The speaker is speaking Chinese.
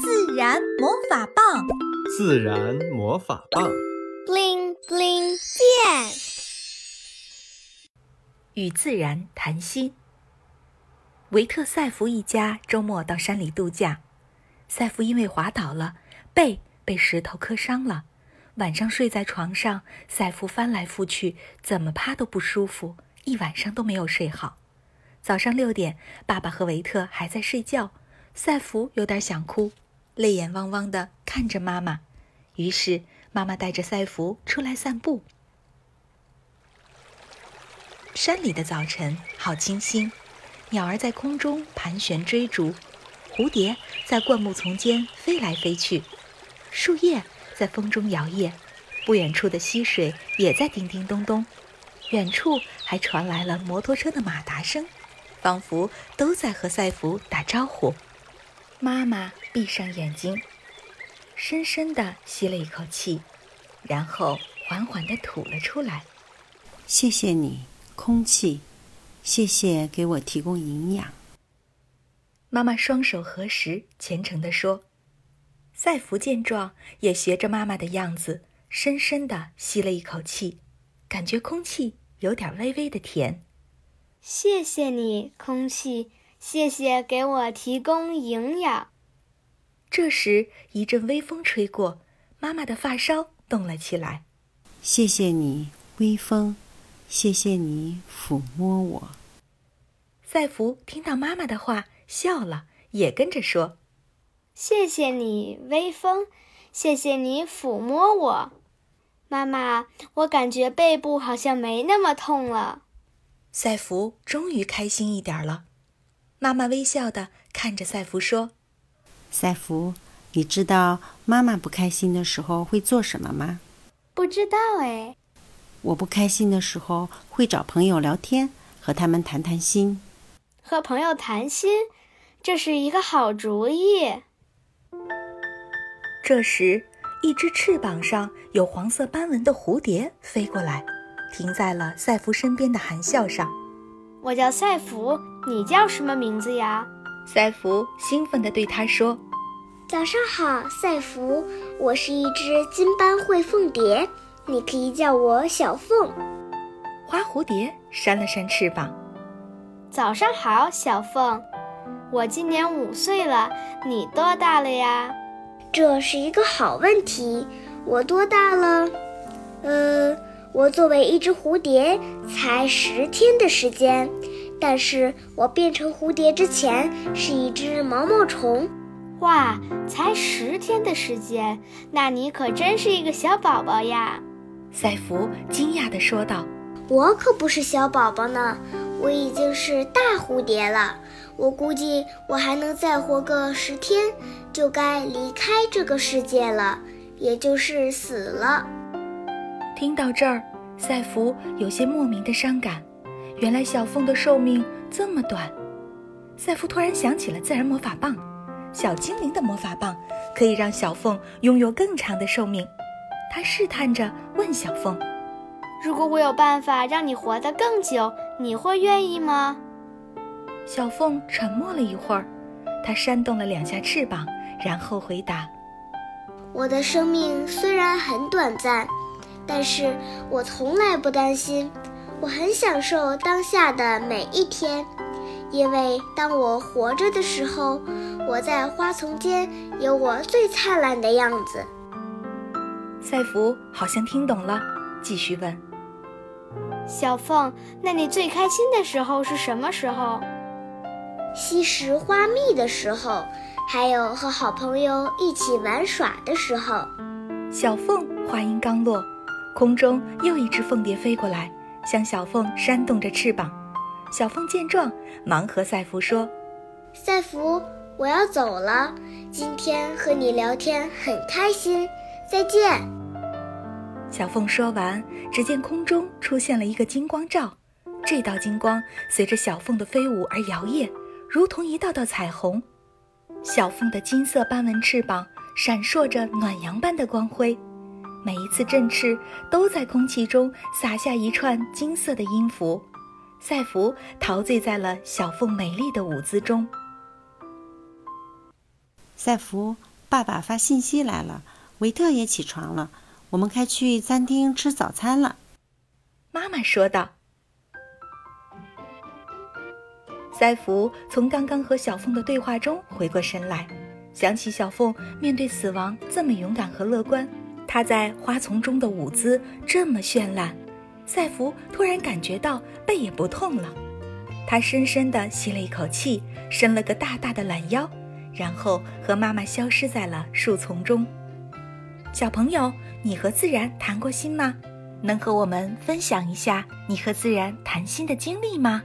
自然魔法棒，自然魔法棒，bling bling 变，与自然谈心。维特塞弗一家周末到山里度假，塞弗因为滑倒了，背被石头磕伤了。晚上睡在床上，塞弗翻来覆去，怎么趴都不舒服，一晚上都没有睡好。早上六点，爸爸和维特还在睡觉，赛弗有点想哭，泪眼汪汪地看着妈妈。于是妈妈带着赛弗出来散步。山里的早晨好清新，鸟儿在空中盘旋追逐，蝴蝶在灌木丛间飞来飞去，树叶在风中摇曳，不远处的溪水也在叮叮咚咚，远处还传来了摩托车的马达声。仿佛都在和赛弗打招呼。妈妈闭上眼睛，深深地吸了一口气，然后缓缓地吐了出来。谢谢你，空气，谢谢给我提供营养。妈妈双手合十，虔诚地说。赛福见状，也学着妈妈的样子，深深地吸了一口气，感觉空气有点微微的甜。谢谢你，空气。谢谢给我提供营养。这时，一阵微风吹过，妈妈的发梢动了起来。谢谢你，微风。谢谢你抚摸我。赛福听到妈妈的话，笑了，也跟着说：“谢谢你，微风。谢谢你抚摸我，妈妈。我感觉背部好像没那么痛了。”赛福终于开心一点了，妈妈微笑的看着赛弗说：“赛弗，你知道妈妈不开心的时候会做什么吗？”“不知道哎。”“我不开心的时候会找朋友聊天，和他们谈谈心。”“和朋友谈心，这是一个好主意。”这时，一只翅膀上有黄色斑纹的蝴蝶飞过来。停在了赛弗身边的含笑上。我叫赛弗，你叫什么名字呀？赛弗兴奋地对他说：“早上好，赛弗，我是一只金斑喙凤蝶，你可以叫我小凤。”花蝴蝶扇了扇翅膀：“早上好，小凤，我今年五岁了，你多大了呀？”这是一个好问题，我多大了？呃。我作为一只蝴蝶，才十天的时间，但是我变成蝴蝶之前是一只毛毛虫。哇，才十天的时间，那你可真是一个小宝宝呀！赛弗惊讶地说道：“我可不是小宝宝呢，我已经是大蝴蝶了。我估计我还能再活个十天，就该离开这个世界了，也就是死了。”听到这儿，赛弗有些莫名的伤感。原来小凤的寿命这么短。赛夫突然想起了自然魔法棒，小精灵的魔法棒可以让小凤拥有更长的寿命。他试探着问小凤：“如果我有办法让你活得更久，你会愿意吗？”小凤沉默了一会儿，她扇动了两下翅膀，然后回答：“我的生命虽然很短暂。”但是我从来不担心，我很享受当下的每一天，因为当我活着的时候，我在花丛间有我最灿烂的样子。赛弗好像听懂了，继续问：“小凤，那你最开心的时候是什么时候？吸食花蜜的时候，还有和好朋友一起玩耍的时候。”小凤话音刚落。空中又一只凤蝶飞过来，向小凤扇动着翅膀。小凤见状，忙和赛弗说：“赛弗，我要走了。今天和你聊天很开心，再见。”小凤说完，只见空中出现了一个金光罩，这道金光随着小凤的飞舞而摇曳，如同一道道彩虹。小凤的金色斑纹翅膀闪烁着暖阳般的光辉。每一次振翅，都在空气中洒下一串金色的音符。赛弗陶醉在了小凤美丽的舞姿中。赛弗，爸爸发信息来了，维特也起床了，我们该去餐厅吃早餐了。”妈妈说道。赛弗从刚刚和小凤的对话中回过神来，想起小凤面对死亡这么勇敢和乐观，他在花丛中的舞姿这么绚烂，赛弗突然感觉到背也不痛了。他深深地吸了一口气，伸了个大大的懒腰，然后和妈妈消失在了树丛中。小朋友，你和自然谈过心吗？能和我们分享一下你和自然谈心的经历吗？